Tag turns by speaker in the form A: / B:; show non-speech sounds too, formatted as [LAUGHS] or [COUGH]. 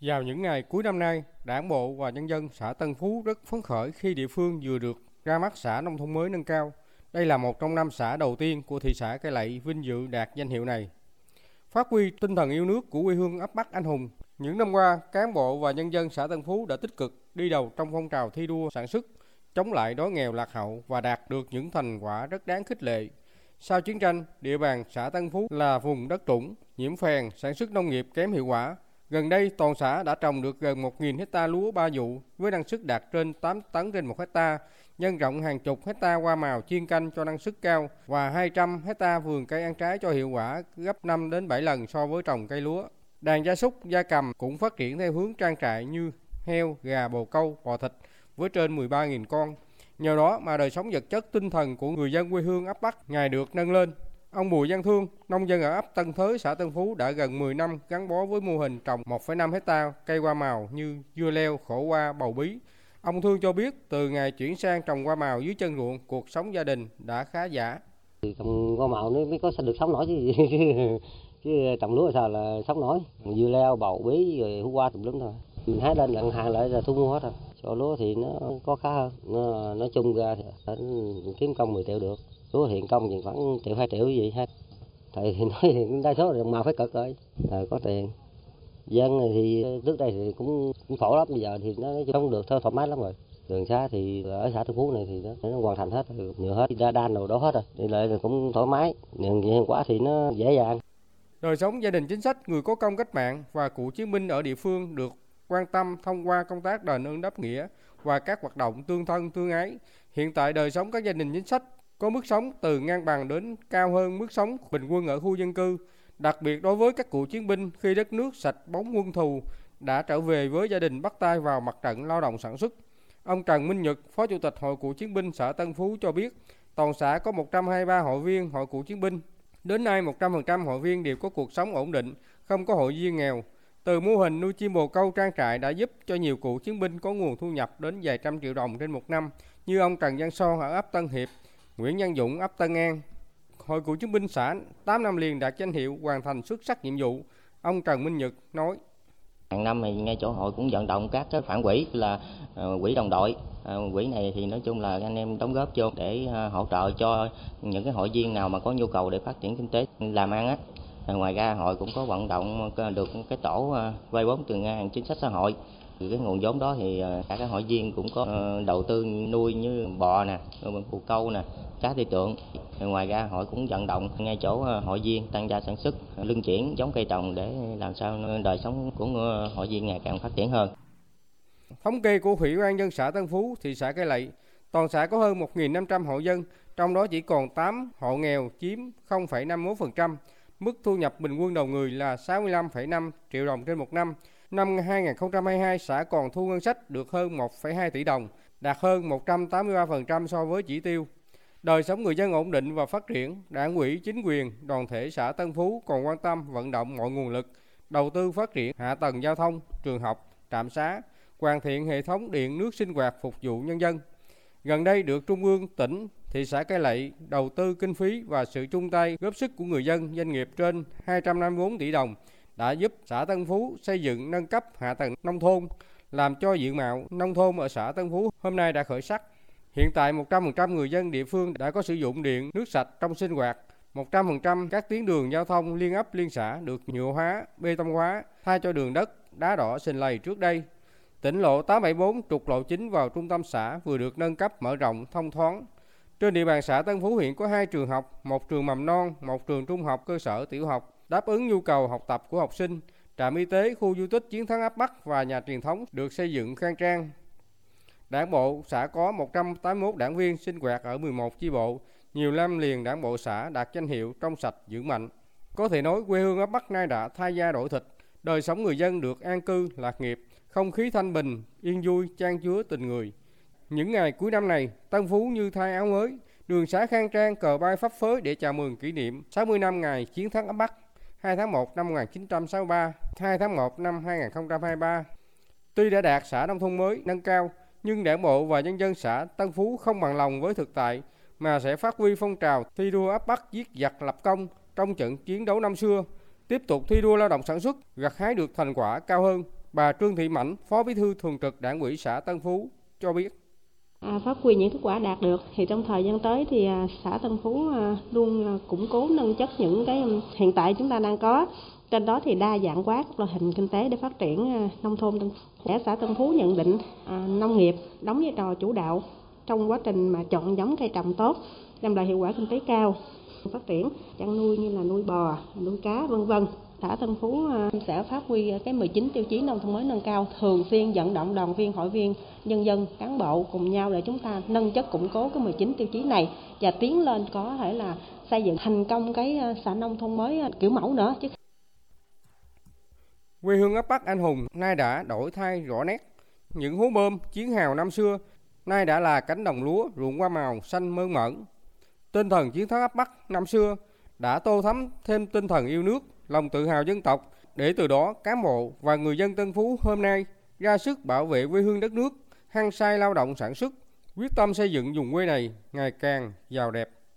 A: Vào những ngày cuối năm nay, Đảng bộ và nhân dân xã Tân Phú rất phấn khởi khi địa phương vừa được ra mắt xã nông thôn mới nâng cao. Đây là một trong năm xã đầu tiên của thị xã Cai Lậy vinh dự đạt danh hiệu này. Phát huy tinh thần yêu nước của quê hương ấp Bắc Anh Hùng, những năm qua, cán bộ và nhân dân xã Tân Phú đã tích cực đi đầu trong phong trào thi đua sản xuất, chống lại đói nghèo lạc hậu và đạt được những thành quả rất đáng khích lệ. Sau chiến tranh, địa bàn xã Tân Phú là vùng đất trũng, nhiễm phèn, sản xuất nông nghiệp kém hiệu quả, Gần đây, toàn xã đã trồng được gần 1.000 hecta lúa ba vụ với năng suất đạt trên 8 tấn trên 1 hecta, nhân rộng hàng chục hecta hoa màu chiên canh cho năng suất cao và 200 hecta vườn cây ăn trái cho hiệu quả gấp 5 đến 7 lần so với trồng cây lúa. Đàn gia súc, gia cầm cũng phát triển theo hướng trang trại như heo, gà, bồ câu, bò thịt với trên 13.000 con. Nhờ đó mà đời sống vật chất tinh thần của người dân quê hương ấp Bắc ngày được nâng lên. Ông Bùi Văn Thương, nông dân ở ấp Tân Thới, xã Tân Phú đã gần 10 năm gắn bó với mô hình trồng 1,5 hecta cây hoa màu như dưa leo, khổ qua, bầu bí. Ông Thương cho biết từ ngày chuyển sang trồng hoa màu dưới chân ruộng, cuộc sống gia đình đã khá giả.
B: Trồng hoa màu nó mới có được sống nổi [LAUGHS] chứ, chứ trồng lúa sao là sống nổi. Dưa leo, bầu bí, rồi hú qua tùm lum thôi. Mình hái lên lần hàng lại là thu mua hết rồi. Cho lúa thì nó có khá hơn. Nó, nói chung ra thì kiếm công 10 triệu được lúa hiện công thì khoảng triệu hai triệu gì hết. Thầy thì [LAUGHS] nói thì đa số là màu phải cực rồi rồi có tiền. Dân thì trước đây thì cũng, cũng khổ lắm bây giờ thì nó không được thoải mái lắm rồi. Đường xá thì ở xã Tân Phú này thì nó, nó hoàn thành hết rồi nhựa hết ra đan đồ đó hết rồi đi lại thì cũng thoải mái. Nhưng hiệu quá thì nó dễ dàng.
A: Đời sống gia đình chính sách người có công cách mạng và cựu chiến binh ở địa phương được quan tâm thông qua công tác đền ơn đáp nghĩa và các hoạt động tương thân tương ái. Hiện tại đời sống các gia đình chính sách có mức sống từ ngang bằng đến cao hơn mức sống bình quân ở khu dân cư, đặc biệt đối với các cựu chiến binh khi đất nước sạch bóng quân thù đã trở về với gia đình bắt tay vào mặt trận lao động sản xuất. Ông Trần Minh Nhật, Phó Chủ tịch Hội Cựu Chiến binh xã Tân Phú cho biết, toàn xã có 123 hội viên Hội Cựu Chiến binh. Đến nay 100% hội viên đều có cuộc sống ổn định, không có hội viên nghèo. Từ mô hình nuôi chim bồ câu trang trại đã giúp cho nhiều cựu chiến binh có nguồn thu nhập đến vài trăm triệu đồng trên một năm, như ông Trần Văn Son ở ấp Tân Hiệp, Nguyễn Văn Dũng, ấp Tân An. Hội cựu chiến binh xã 8 năm liền đạt danh hiệu hoàn thành xuất sắc nhiệm vụ. Ông Trần Minh Nhật nói.
C: Hàng năm thì ngay chỗ hội cũng vận động các cái phản quỹ là ờ, quỹ đồng đội. Ờ, quỹ này thì nói chung là anh em đóng góp vô để ờ, hỗ trợ cho những cái hội viên nào mà có nhu cầu để phát triển kinh tế làm ăn á. Ngoài ra hội cũng có vận động được cái tổ vay vốn từ ngân hàng chính sách xã hội cái nguồn vốn đó thì à, cả các hội viên cũng có ờ, đầu tư nuôi như bò nè, bồ câu nè, cá thị tượng. Ngoài ra hội cũng vận động ngay chỗ ờ, hội viên tăng gia sản xuất, ờ, lưng chuyển giống cây trồng để làm sao đời sống của hội viên ngày càng phát triển hơn.
A: Thống kê của Ủy ban dân xã Tân Phú, thị xã Cây Lậy, toàn xã có hơn 1.500 hộ dân, trong đó chỉ còn 8 hộ nghèo chiếm 0,51%. Mức thu nhập bình quân đầu người là 65,5 triệu đồng trên một năm. Năm 2022, xã còn thu ngân sách được hơn 1,2 tỷ đồng, đạt hơn 183% so với chỉ tiêu. Đời sống người dân ổn định và phát triển, đảng ủy, chính quyền, đoàn thể xã Tân Phú còn quan tâm vận động mọi nguồn lực, đầu tư phát triển hạ tầng giao thông, trường học, trạm xá, hoàn thiện hệ thống điện nước sinh hoạt phục vụ nhân dân. Gần đây được Trung ương, tỉnh, thị xã Cái Lậy đầu tư kinh phí và sự chung tay góp sức của người dân, doanh nghiệp trên 254 tỷ đồng đã giúp xã Tân Phú xây dựng nâng cấp hạ tầng nông thôn, làm cho diện mạo nông thôn ở xã Tân Phú hôm nay đã khởi sắc. Hiện tại 100% người dân địa phương đã có sử dụng điện, nước sạch trong sinh hoạt. 100% các tuyến đường giao thông liên ấp liên xã được nhựa hóa, bê tông hóa, thay cho đường đất, đá đỏ sình lầy trước đây. Tỉnh lộ 874 trục lộ chính vào trung tâm xã vừa được nâng cấp mở rộng thông thoáng. Trên địa bàn xã Tân Phú hiện có hai trường học, một trường mầm non, một trường trung học cơ sở tiểu học đáp ứng nhu cầu học tập của học sinh. Trạm y tế, khu du tích Chiến thắng áp Bắc và nhà truyền thống được xây dựng khang trang, Đảng bộ xã có 181 đảng viên sinh hoạt ở 11 chi bộ, nhiều năm liền đảng bộ xã đạt danh hiệu trong sạch vững mạnh. Có thể nói quê hương ấp Bắc nay đã thay da đổi thịt, đời sống người dân được an cư, lạc nghiệp, không khí thanh bình, yên vui, chan chứa tình người. Những ngày cuối năm này, Tân Phú như thay áo mới, đường xá khang trang cờ bay phấp phới để chào mừng kỷ niệm 60 năm ngày chiến thắng ấp Bắc 2 tháng 1 năm 1963, 2 tháng 1 năm 2023. Tuy đã đạt xã nông thôn mới nâng cao, nhưng đảng bộ và nhân dân xã Tân Phú không bằng lòng với thực tại mà sẽ phát huy phong trào thi đua áp bắt giết giặc lập công trong trận chiến đấu năm xưa, tiếp tục thi đua lao động sản xuất, gặt hái được thành quả cao hơn, Bà Trương Thị Mảnh, Phó Bí thư Thường trực Đảng ủy xã Tân Phú cho biết.
D: Ờ, phát huy những kết quả đạt được. Thì trong thời gian tới thì à, xã Tân Phú à, luôn à, củng cố, nâng chất những cái hiện tại chúng ta đang có. Trên đó thì đa dạng quá các loại hình kinh tế để phát triển nông thôn Để xã Tân Phú nhận định nông nghiệp đóng vai trò chủ đạo trong quá trình mà chọn giống cây trồng tốt, đem lại hiệu quả kinh tế cao, phát triển, chăn nuôi như là nuôi bò, nuôi cá, vân vân xã Tân Phú ờ, sẽ phát huy ờ, cái 19 tiêu chí nông thôn mới nâng cao, thường xuyên vận động đoàn viên, hội viên, nhân dân, cán bộ cùng nhau để chúng ta nâng chất củng cố cái 19 tiêu chí này và tiến lên có thể là xây dựng thành công cái ờ, xã nông thôn mới kiểu mẫu nữa chứ.
A: Quê hương ấp Bắc Anh Hùng nay đã đổi thay rõ nét. Những hố bơm, chiến hào năm xưa nay đã là cánh đồng lúa ruộng hoa màu xanh mơn mởn. Tinh thần chiến thắng ấp Bắc năm xưa đã tô thắm thêm tinh thần yêu nước, lòng tự hào dân tộc để từ đó cán bộ và người dân Tân Phú hôm nay ra sức bảo vệ quê hương đất nước, hăng say lao động sản xuất, quyết tâm xây dựng vùng quê này ngày càng giàu đẹp.